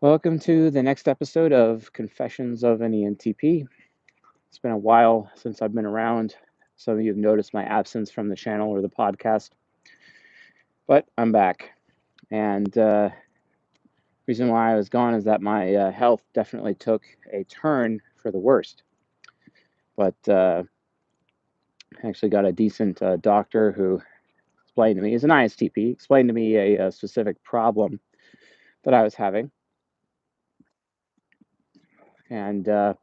Welcome to the next episode of Confessions of an ENTP. It's been a while since I've been around. Some of you have noticed my absence from the channel or the podcast, but I'm back. And uh, reason why I was gone is that my uh, health definitely took a turn for the worst. But uh, I actually got a decent uh, doctor who explained to me, he's an ISTP, explained to me a, a specific problem that I was having. And uh,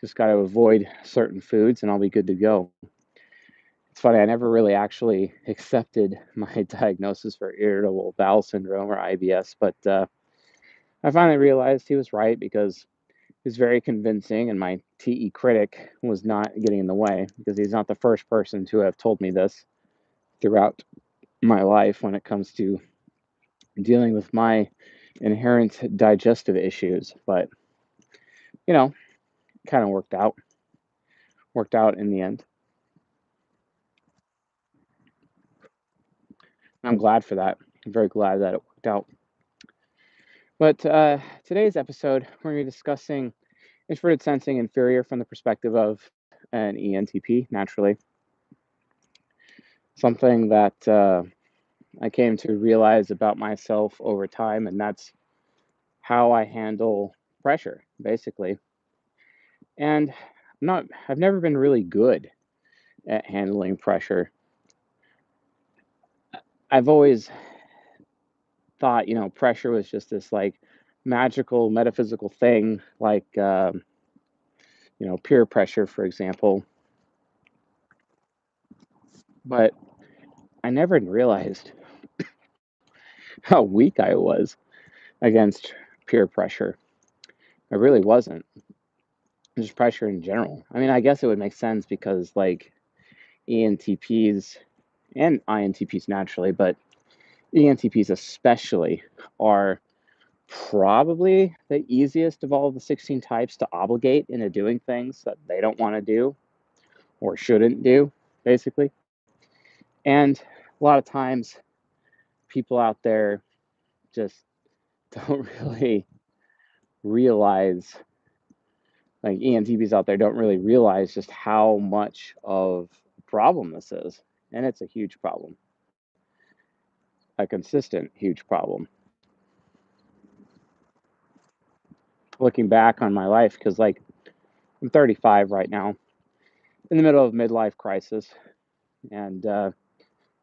just got to avoid certain foods and I'll be good to go. It's funny, I never really actually accepted my diagnosis for irritable bowel syndrome or IBS, but uh, I finally realized he was right because he was very convincing, and my TE critic was not getting in the way because he's not the first person to have told me this throughout my life when it comes to dealing with my inherent digestive issues. But, you know, kind of worked out. Worked out in the end. I'm glad for that. I'm very glad that it worked out. But uh, today's episode, we're going to be discussing introverted sensing inferior from the perspective of an ENTP, naturally. Something that uh, I came to realize about myself over time, and that's how I handle pressure, basically. And I'm not, I've never been really good at handling pressure. I've always thought, you know, pressure was just this like magical metaphysical thing, like, um, you know, peer pressure, for example. But I never realized how weak I was against peer pressure. I really wasn't. Just pressure in general. I mean, I guess it would make sense because, like, ENTPs and INTPs naturally, but ENTPs especially are probably the easiest of all the 16 types to obligate into doing things that they don't want to do or shouldn't do, basically. And a lot of times, people out there just don't really realize, like ENTPs out there don't really realize just how much of a problem this is. And it's a huge problem, a consistent, huge problem. Looking back on my life, because like I'm 35 right now, in the middle of midlife crisis, and uh,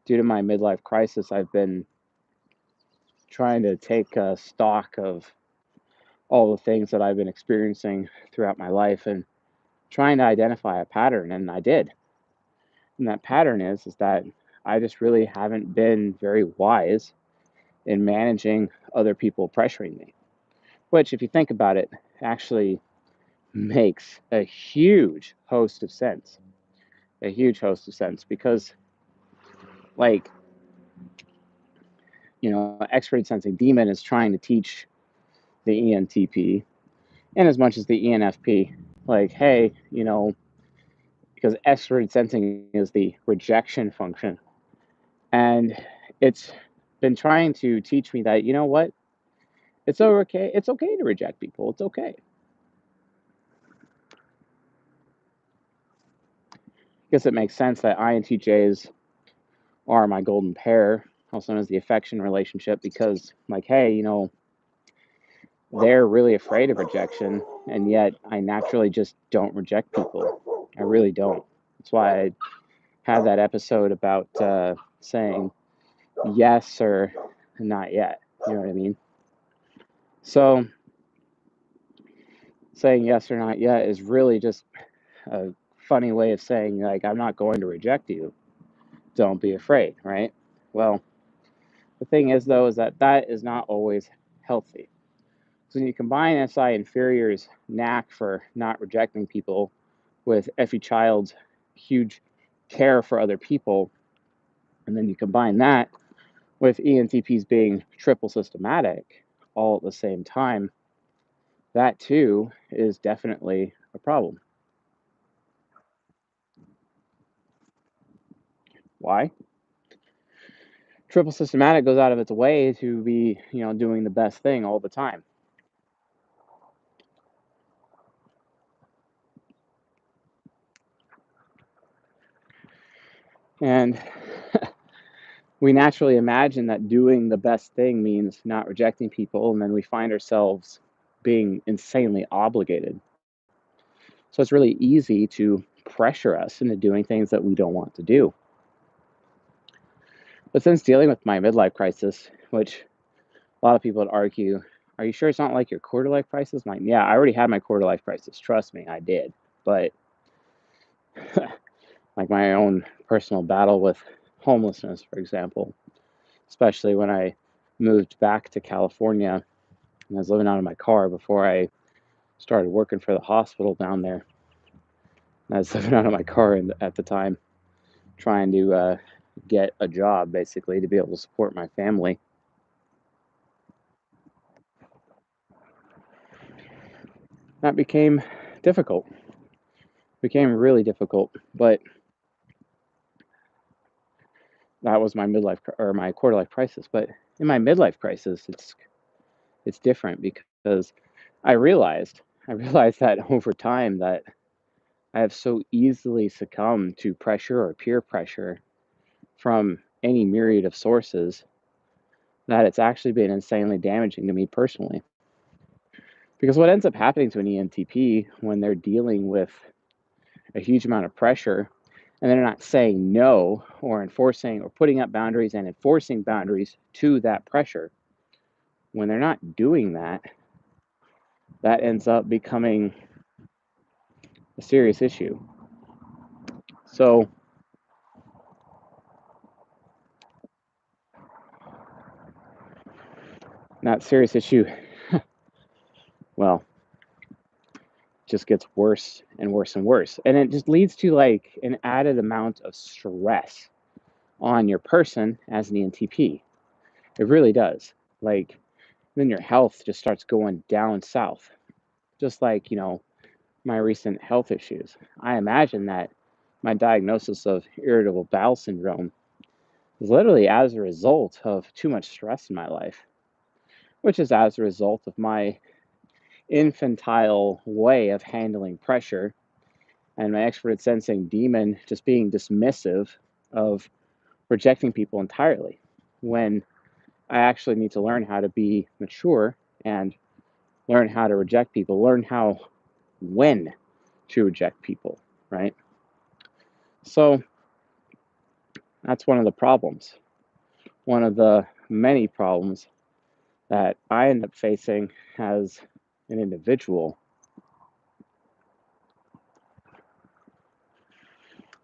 due to my midlife crisis, I've been trying to take uh, stock of all the things that I've been experiencing throughout my life and trying to identify a pattern, and I did. And that pattern is is that I just really haven't been very wise in managing other people pressuring me. Which, if you think about it, actually makes a huge host of sense. A huge host of sense because, like, you know, extroverted sensing demon is trying to teach the ENTP, and as much as the ENFP, like, hey, you know, because extroverted sensing is the rejection function. And it's been trying to teach me that, you know what? It's okay. It's okay to reject people. It's okay. I guess it makes sense that INTJs are my golden pair, also known as the affection relationship, because, like, hey, you know, they're really afraid of rejection, and yet I naturally just don't reject people. I really don't. That's why I had that episode about uh, saying yes or not yet. You know what I mean? So, saying yes or not yet is really just a funny way of saying, like, I'm not going to reject you. Don't be afraid, right? Well, the thing is, though, is that that is not always healthy. So when you combine SI inferior's knack for not rejecting people with FE Child's huge care for other people, and then you combine that with ENTPs being triple systematic all at the same time, that too is definitely a problem. Why? Triple systematic goes out of its way to be, you know, doing the best thing all the time. And we naturally imagine that doing the best thing means not rejecting people, and then we find ourselves being insanely obligated. So it's really easy to pressure us into doing things that we don't want to do. But since dealing with my midlife crisis, which a lot of people would argue, are you sure it's not like your quarter life crisis? Like, yeah, I already had my quarter life crisis. Trust me, I did. But like my own personal battle with homelessness, for example, especially when I moved back to California and I was living out of my car before I started working for the hospital down there. I was living out of my car at the time, trying to uh, get a job basically to be able to support my family. That became difficult. Became really difficult, but that was my midlife or my quarter life crisis. But in my midlife crisis, it's it's different because I realized I realized that over time that I have so easily succumbed to pressure or peer pressure from any myriad of sources that it's actually been insanely damaging to me personally. Because what ends up happening to an ENTP when they're dealing with a huge amount of pressure and they're not saying no or enforcing or putting up boundaries and enforcing boundaries to that pressure, when they're not doing that, that ends up becoming a serious issue. So, not serious issue. well, just gets worse and worse and worse. And it just leads to like an added amount of stress on your person as an ENTP. It really does. Like, then your health just starts going down south. Just like, you know, my recent health issues. I imagine that my diagnosis of irritable bowel syndrome is literally as a result of too much stress in my life, which is as a result of my infantile way of handling pressure and my extroverted sensing demon just being dismissive of rejecting people entirely when I actually need to learn how to be mature and learn how to reject people, learn how when to reject people, right? So that's one of the problems. One of the many problems that I end up facing as an individual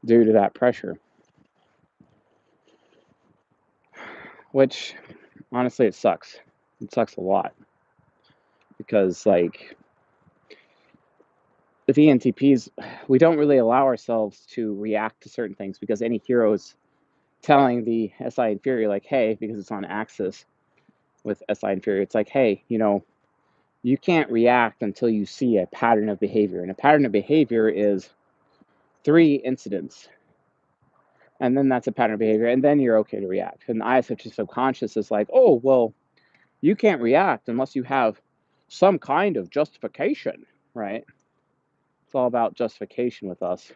due to that pressure. Which honestly, it sucks. It sucks a lot because, like, with ENTPs, we don't really allow ourselves to react to certain things because NE hero is telling the SI inferior, like, hey, because it's on axis with SI inferior, it's like, hey, you know, you can't react until you see a pattern of behavior. And a pattern of behavior is three incidents. And then that's a pattern of behavior. And then you're okay to react. And the ISFJ subconscious is like, oh, well, you can't react unless you have some kind of justification, right? It's all about justification with us.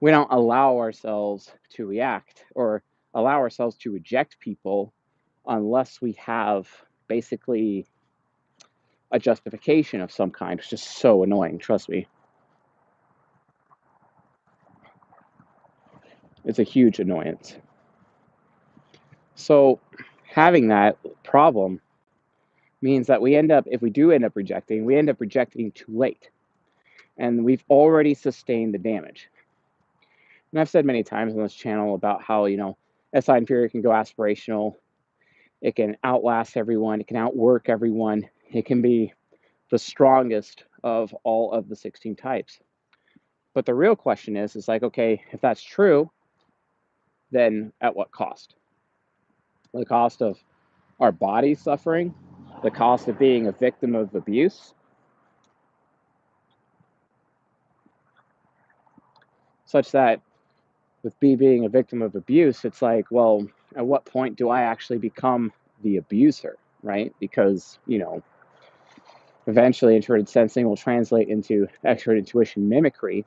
We don't allow ourselves to react or allow ourselves to reject people unless we have basically a justification of some kind. It's just so annoying, trust me. It's a huge annoyance. So, having that problem means that we end up, if we do end up rejecting, we end up rejecting too late. And we've already sustained the damage. And I've said many times on this channel about how, you know, SI inferior can go aspirational, it can outlast everyone, it can outwork everyone, it can be the strongest of all of the 16 types. But the real question is, is like, okay, if that's true, then at what cost? The cost of our body suffering, the cost of being a victim of abuse. Such that with me being a victim of abuse, it's like, well, at what point do I actually become the abuser, right? Because, you know, eventually introverted sensing will translate into extroverted intuition mimicry,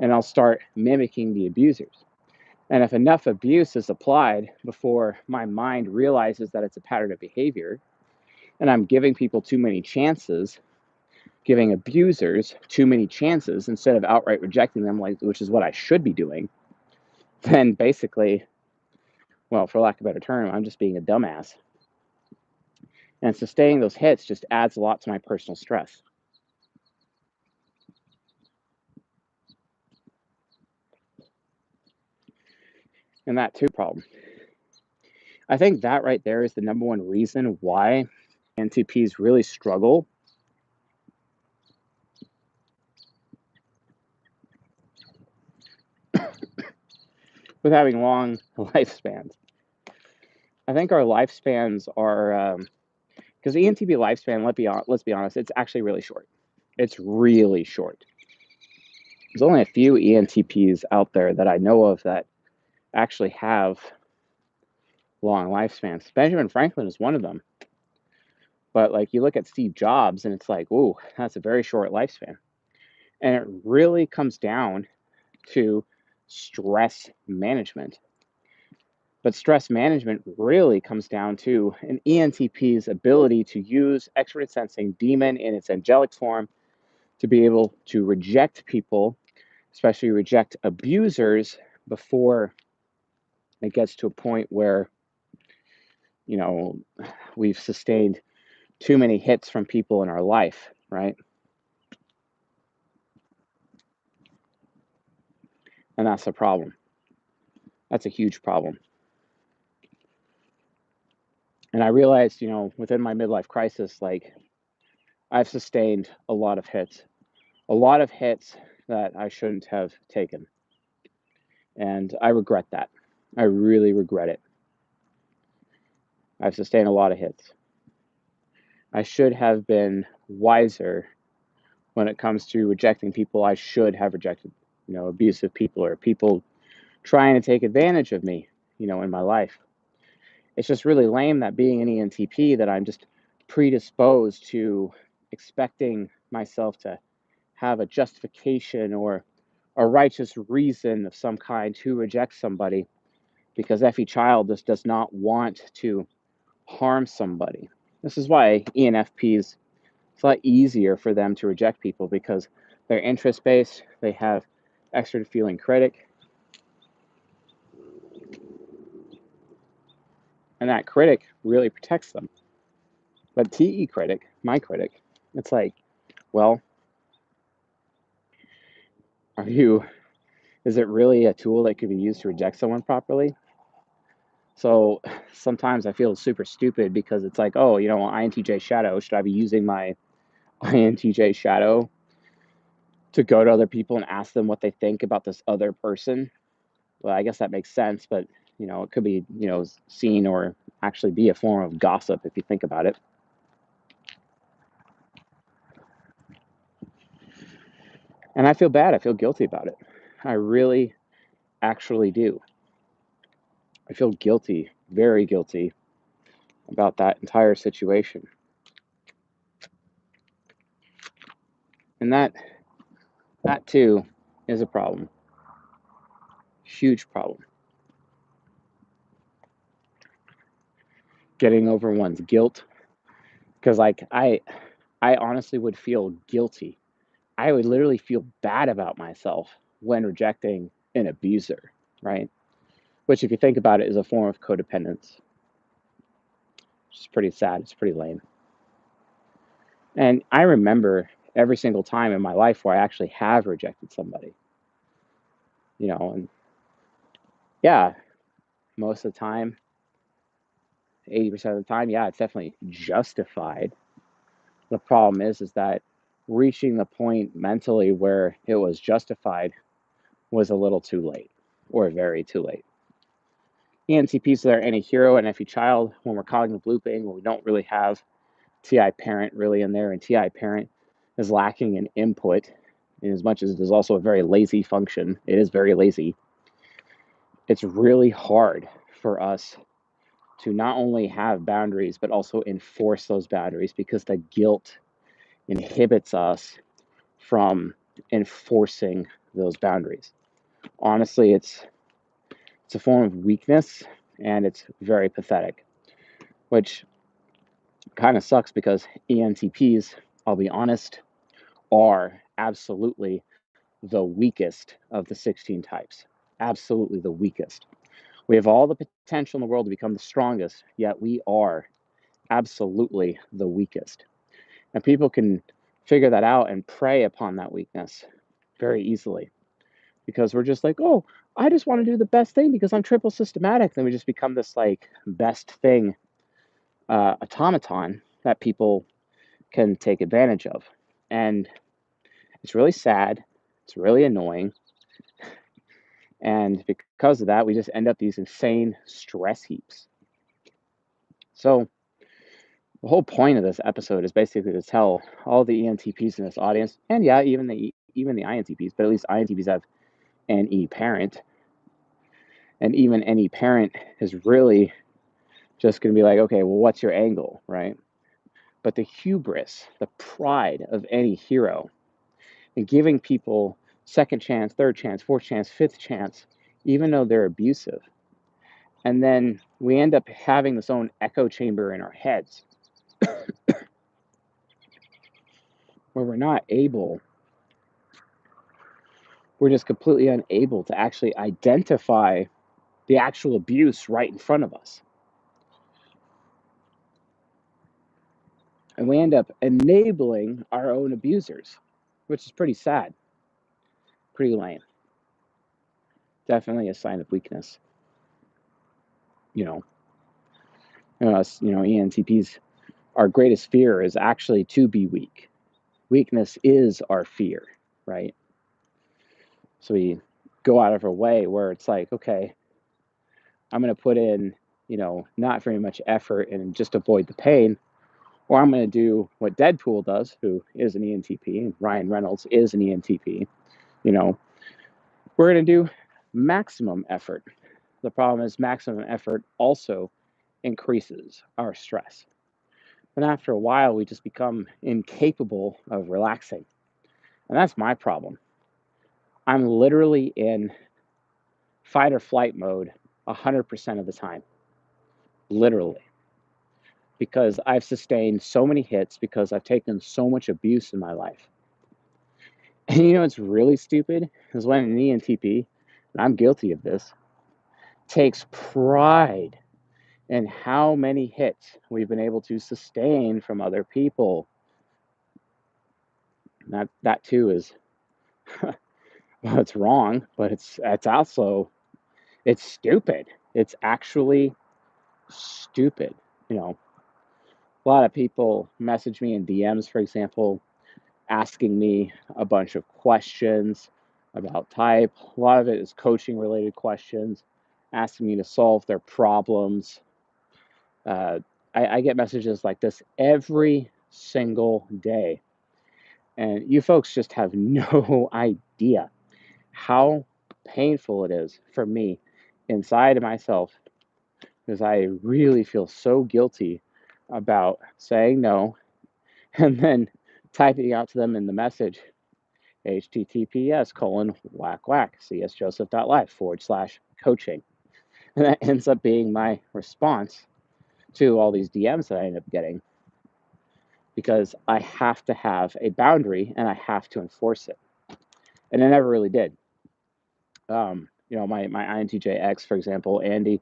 and I'll start mimicking the abusers. And if enough abuse is applied before my mind realizes that it's a pattern of behavior, and I'm giving people too many chances, giving abusers too many chances instead of outright rejecting them, like which is what I should be doing, then basically, well, for lack of a better term, I'm just being a dumbass. And sustaining those hits just adds a lot to my personal stress. And that too problem. I think that right there is the number one reason why NTPs really struggle with having long lifespans. I think our lifespans are because um, the ENTP lifespan. Let be let's be honest, it's actually really short. It's really short. There's only a few ENTPs out there that I know of that actually have long lifespans. Benjamin Franklin is one of them. But like you look at Steve Jobs and it's like, ooh, that's a very short lifespan. And it really comes down to stress management. But stress management really comes down to an ENTP's ability to use extroverted sensing demon in its angelic form to be able to reject people, especially reject abusers before it gets to a point where, you know, we've sustained too many hits from people in our life, right? And that's a problem. That's a huge problem. And I realized, you know, within my midlife crisis, like I've sustained a lot of hits, a lot of hits that I shouldn't have taken. And I regret that. I really regret it. I've sustained a lot of hits. I should have been wiser when it comes to rejecting people I should have rejected, you know, abusive people or people trying to take advantage of me, you know, in my life. It's just really lame that being an ENTP that I'm just predisposed to expecting myself to have a justification or a righteous reason of some kind to reject somebody because FE Child just does not want to harm somebody. This is why ENFPs, it's a lot easier for them to reject people because they're interest based, they have extra feeling critic. And that critic really protects them. But TE critic, my critic, it's like, well, are you, is it really a tool that could be used to reject someone properly? So sometimes I feel super stupid because it's like, oh, you know, INTJ shadow, should I be using my INTJ shadow to go to other people and ask them what they think about this other person? Well, I guess that makes sense, but you know, it could be, you know, seen or actually be a form of gossip if you think about it. And I feel bad. I feel guilty about it. I really actually do. I feel guilty, very guilty about that entire situation. And that that too is a problem. Huge problem. Getting over one's guilt because like I I honestly would feel guilty. I would literally feel bad about myself when rejecting an abuser, right? which, if you think about it, is a form of codependence. It's pretty sad. It's pretty lame. And I remember every single time in my life where I actually have rejected somebody. You know, and yeah, most of the time, 80% of the time, yeah, it's definitely justified. The problem is, is that reaching the point mentally where it was justified was a little too late or very too late. ENTPs are NE hero and FE Child when we're cognitive looping, when we don't really have TI parent really in there, and TI parent is lacking in input, in as much as it is also a very lazy function. It is very lazy. It's really hard for us to not only have boundaries, but also enforce those boundaries because the guilt inhibits us from enforcing those boundaries. Honestly, it's it's a form of weakness and it's very pathetic, which kind of sucks because ENTPs, I'll be honest, are absolutely the weakest of the 16 types. Absolutely the weakest. We have all the potential in the world to become the strongest, yet we are absolutely the weakest. And people can figure that out and prey upon that weakness very easily because we're just like, oh, I just want to do the best thing because I'm triple systematic. Then we just become this like best thing uh, automaton that people can take advantage of. And it's really sad. It's really annoying. And because of that, we just end up these insane stress heaps. So, the whole point of this episode is basically to tell all the ENTPs in this audience, and yeah, even the even the INTPs, but at least INTPs have an E parent, and even any parent is really just going to be like, okay, well, what's your angle, right? But the hubris, the pride of NE hero, and giving people second chance, third chance, fourth chance, fifth chance, even though they're abusive. And then we end up having this own echo chamber in our heads where we're not able, we're just completely unable to actually identify the actual abuse right in front of us. And we end up enabling our own abusers, which is pretty sad pretty lame. Definitely a sign of weakness. You know, us, you know, ENTPs, our greatest fear is actually to be weak. Weakness is our fear, right? So we go out of our way where it's like, okay, I'm going to put in, you know, not very much effort and just avoid the pain. Or I'm going to do what Deadpool does, who is an ENTP, and Ryan Reynolds is an ENTP you know, we're going to do maximum effort. The problem is, maximum effort also increases our stress. And after a while, we just become incapable of relaxing. And that's my problem. I'm literally in fight or flight mode 100% of the time. Literally. Because I've sustained so many hits, because I've taken so much abuse in my life. And you know what's really stupid is when an ENTP, and I'm guilty of this, takes pride in how many hits we've been able to sustain from other people. that that too is well, it's wrong, but it's it's also it's stupid. It's actually stupid. You know, a lot of people message me in DMs, for example, asking me a bunch of questions about type. A lot of it is coaching related questions, asking me to solve their problems. Uh, I, I get messages like this every single day. And you folks just have no idea how painful it is for me inside of myself because I really feel so guilty about saying no and then typing out to them in the message https colon whack whack csjoseph.life forward slash coaching. And that ends up being my response to all these DMs that I end up getting because I have to have a boundary and I have to enforce it. And I never really did. Um, you know, my, my INTJX, for example, Andy,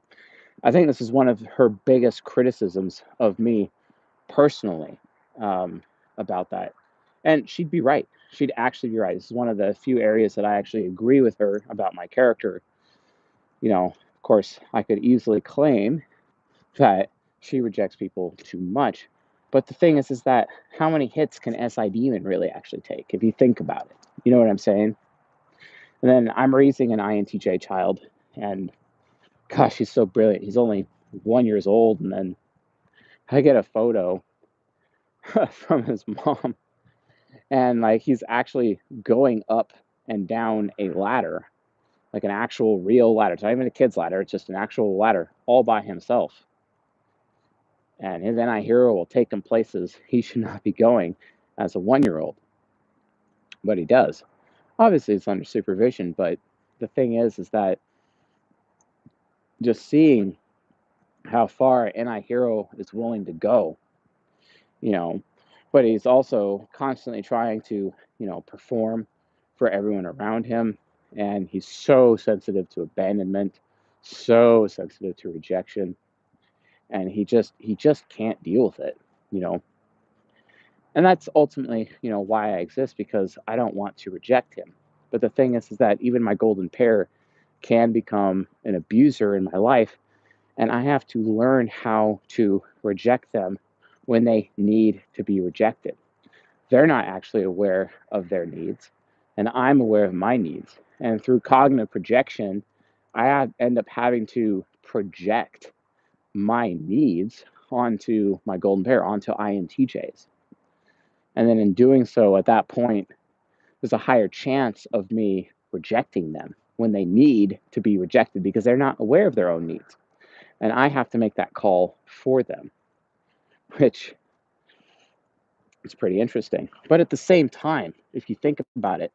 I think this is one of her biggest criticisms of me personally um, about that. And she'd be right. She'd actually be right. This is one of the few areas that I actually agree with her about my character. You know, of course, I could easily claim that she rejects people too much. But the thing is, is that how many hits can SI Demon really actually take if you think about it? You know what I'm saying? And then I'm raising an INTJ child, and gosh, he's so brilliant. He's only one years old, and then I get a photo from his mom and like he's actually going up and down a mm-hmm. ladder like an actual real ladder. It's not even a kid's ladder, it's just an actual ladder all by himself. And his NI hero will take him places he should not be going as a one year old. But he does. Obviously, it's under supervision, but the thing is, is that just seeing how far NI hero is willing to go, you know, but he's also constantly trying to, you know, perform for everyone around him and he's so sensitive to abandonment, so sensitive to rejection, and he just he just can't deal with it, you know. And that's ultimately, you know, why I exist because I don't want to reject him. But the thing is, is that even my golden pair can become an abuser in my life, and I have to learn how to reject them when they need to be rejected. They're not actually aware of their needs, and I'm aware of my needs. And through cognitive projection, I end up having to project my needs onto my golden pair, onto INTJs. And then in doing so, at that point, there's a higher chance of me rejecting them when they need to be rejected because they're not aware of their own needs. And I have to make that call for them, which is pretty interesting. But at the same time, if you think about it,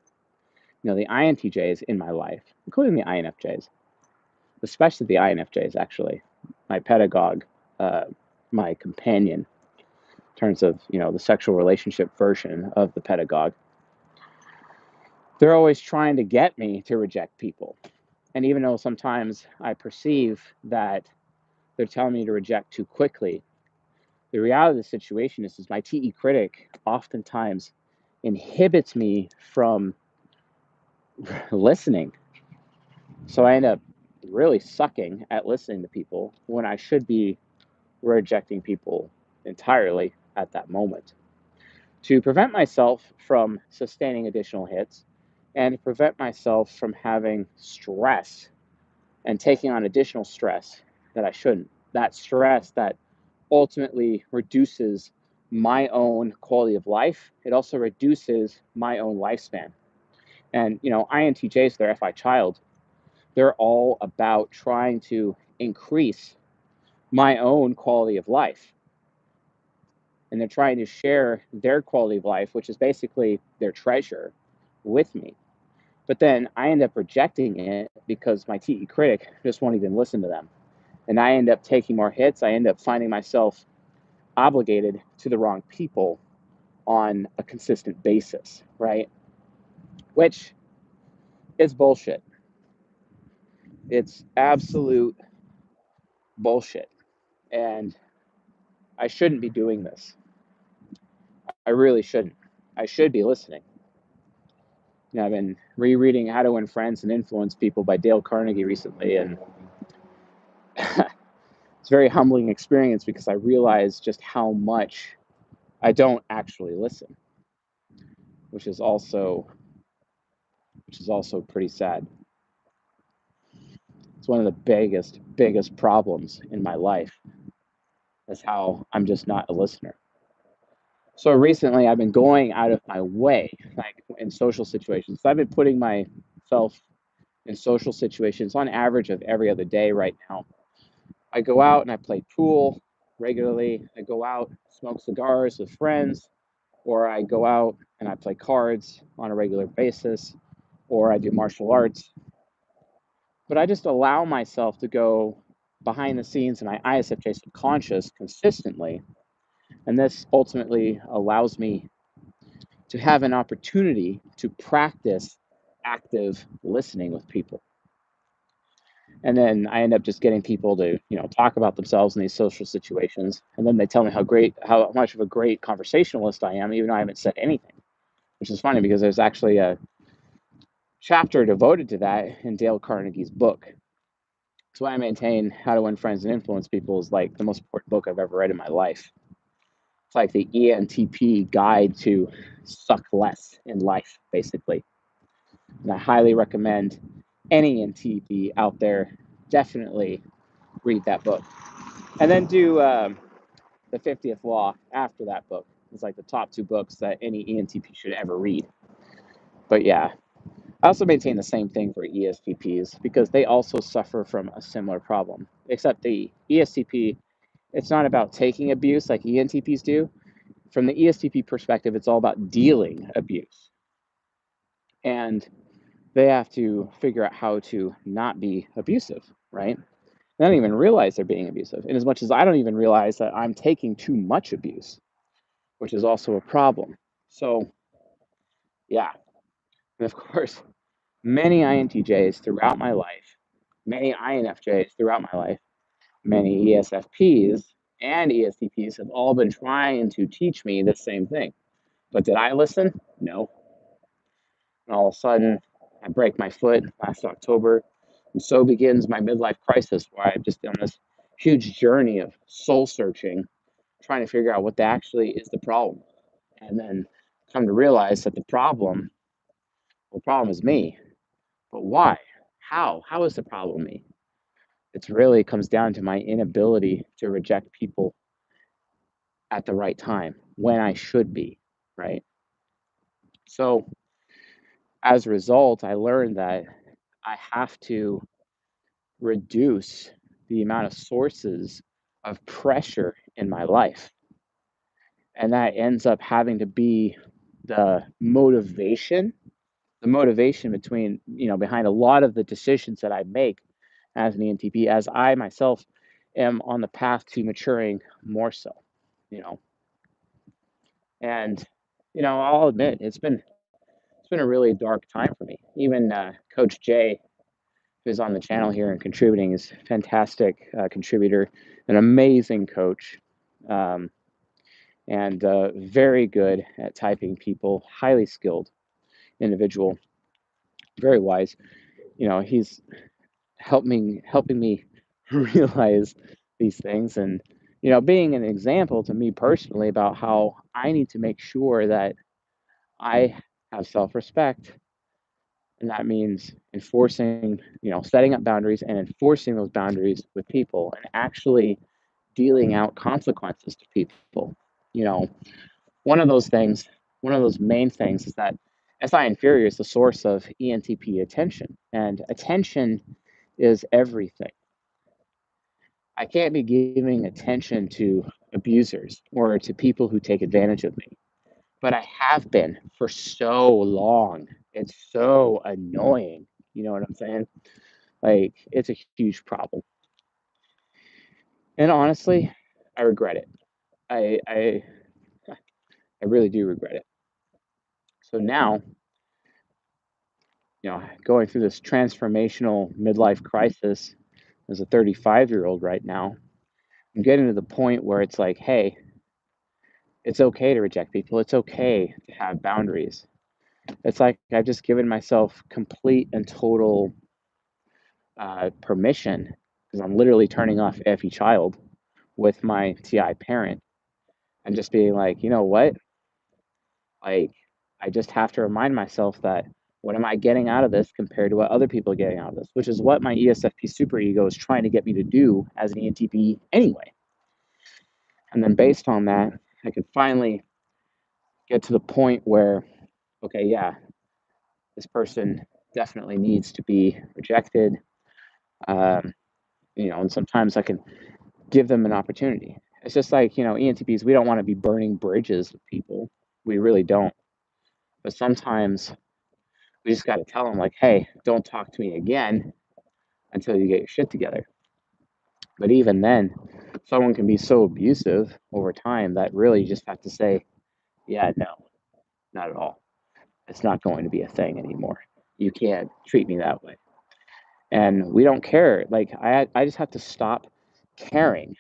you know, the INTJs in my life, including the INFJs, especially the INFJs, actually, my pedagogue, uh, my companion, in terms of, you know, the sexual relationship version of the pedagogue, they're always trying to get me to reject people. And even though sometimes I perceive that they're telling me to reject too quickly, the reality of the situation is, is my TE critic oftentimes inhibits me from listening. So I end up really sucking at listening to people when I should be rejecting people entirely at that moment. To prevent myself from sustaining additional hits and to prevent myself from having stress and taking on additional stress that I shouldn't. That stress that ultimately reduces my own quality of life, it also reduces my own lifespan. And, you know, INTJs, their FI child, they're all about trying to increase my own quality of life. And they're trying to share their quality of life, which is basically their treasure, with me. But then I end up rejecting it because my TE critic just won't even listen to them. And I end up taking more hits. I end up finding myself obligated to the wrong people on a consistent basis, right? which is bullshit. It's absolute bullshit. And I shouldn't be doing this. I really shouldn't. I should be listening. You know, I've been rereading How to Win Friends and Influence People by Dale Carnegie recently, and it's a very humbling experience because I realized just how much I don't actually listen, which is also which is also pretty sad. It's one of the biggest, biggest problems in my life is how I'm just not a listener. So recently I've been going out of my way, like in social situations. So I've been putting myself in social situations on average of every other day right now. I go out and I play pool regularly. I go out, smoke cigars with friends, or I go out and I play cards on a regular basis or I do martial arts. But I just allow myself to go behind the scenes in my ISFJ subconscious consistently. And this ultimately allows me to have an opportunity to practice active listening with people. And then I end up just getting people to, you know, talk about themselves in these social situations. And then they tell me how great, how much of a great conversationalist I am, even though I haven't said anything, which is funny because there's actually a, chapter devoted to that in Dale Carnegie's book. That's why I maintain How to Win Friends and Influence People is like the most important book I've ever read in my life. It's like the ENTP guide to suck less in life, basically. And I highly recommend any ENTP out there definitely read that book. And then do um, the 50th Law after that book. It's like the top two books that any ENTP should ever read. But yeah, I also maintain the same thing for ESTPs because they also suffer from a similar problem. Except the ESTP, it's not about taking abuse like ENTPs do. From the ESTP perspective, it's all about dealing abuse. And they have to figure out how to not be abusive, right? They don't mm-hmm. even realize they're being abusive. And as much as I don't even realize that I'm taking too much abuse, which is also a problem. So, yeah. And of course, many INTJs throughout my life, many INFJs throughout my life, many ESFPs and ESTPs have all been trying to teach me the same thing. But did I listen? No. And all of a sudden, I break my foot last October. And so begins my midlife crisis, where I've just done this huge journey of soul searching, trying to figure out what actually is the problem. And then come to realize that the problem, well, the problem is me. But why? How? How is the problem me? It really comes down to my inability to reject people at the right time when I should be, right? So, as a result, I learned that mm-hmm. I have to reduce the amount of sources of pressure in my life. And that ends up having to be the motivation, the motivation between, you know, behind a lot of the decisions that I make as an ENTP, as I myself am on the path to maturing more so, you know. And, you know, I'll admit it's been been a really dark time for me. Even uh, Coach Jay, who's on the channel here and contributing, is a fantastic uh, contributor, an amazing coach, um, and uh, very good at typing people, highly skilled individual, very wise. You know, he's helping helping me realize these things and you know being an example to me personally about how I need to make sure that I have self-respect and that means enforcing you know setting up boundaries and enforcing those boundaries with people and actually dealing out consequences to people you know one of those things one of those main things is that SI inferior is the source of ENTP attention and attention is everything. I can't be giving attention to abusers or to people who take advantage of me. But I have been for so long. It's so annoying. You know what I'm saying? Like, it's a huge problem. And honestly, I regret it. I, I, I really do regret it. So now you know, going through this transformational midlife crisis as a 35 year old right now, I'm getting to the point where it's like, hey, it's okay to reject people. It's okay to have boundaries. It's like I've just given myself complete and total uh, permission because I'm literally turning off FE child with my TI parent and just being like, you know what? Like, I just have to remind myself that what am I getting out of this compared to what other people are getting out of this? Which is what my ESFP superego is trying to get me to do as an ENTP anyway. And then based on that, I can finally get to the point where, okay, yeah, this person definitely needs to be rejected. Um, you know, and sometimes I can give them an opportunity. It's just like, you know, ENTPs, we don't want to be burning bridges with people. We really don't. But sometimes we just got to tell them, like, hey, don't talk to me again until you get your shit together. But even then, someone can be so abusive over time that really you just have to say, yeah, no, not at all. It's not going to be a thing anymore. You can't treat me that way. And we don't care. Like, I, I just have to stop caring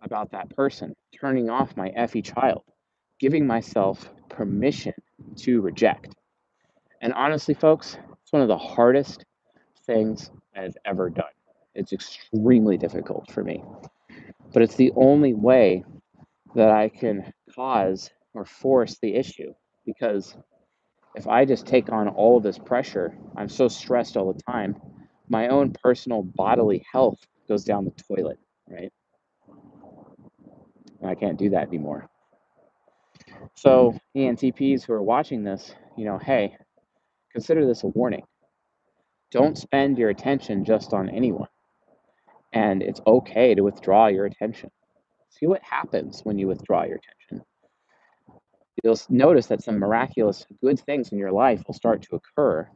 about that person, turning off my FE child, giving myself permission to reject. And honestly, folks, it's one of the hardest things I've ever done. It's extremely difficult for me. But it's the only way that I can cause or force the issue because if I just take on all this pressure, I'm so stressed all the time, my own personal bodily health goes down the toilet, right? And I can't do that anymore. So, ENTPs who are watching this, you know, hey, consider this a warning. Don't spend your attention just on anyone. And it's okay to withdraw your attention. See what happens when you withdraw your attention. You'll notice that some miraculous good things in your life will start to occur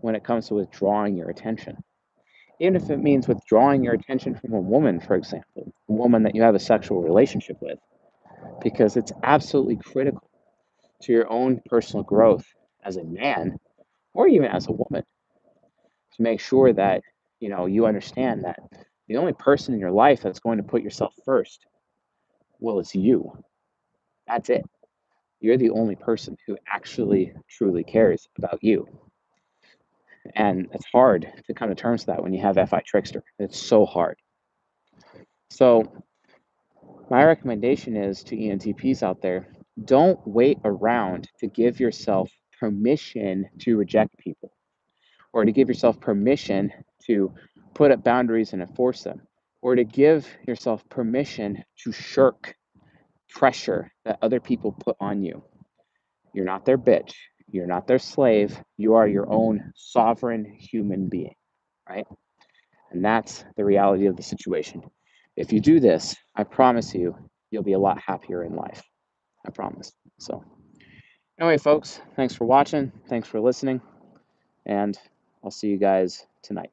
when it comes to withdrawing your attention. Even if it means withdrawing your attention from a woman, for example, a woman that you have a sexual relationship with, because it's absolutely critical to your own personal growth as a man or even as a woman to make sure that you know you understand that the only person in your life that's going to put yourself first well it's you. That's it. You're the only person who actually truly cares about you. And it's hard to come to terms with that when you have fi trickster. It's so hard. So my recommendation is to entps out there don't wait around to give yourself permission to reject people or to give yourself permission to put up boundaries and enforce them or to give yourself permission to shirk pressure that other people put on you. You're not their bitch. You're not their slave. You are your own sovereign human being, right? And that's the reality of the situation. If you do this, I promise you, you'll be a lot happier in life. I promise. So, anyway, folks, thanks for watching. Thanks for listening. And I'll see you guys tonight.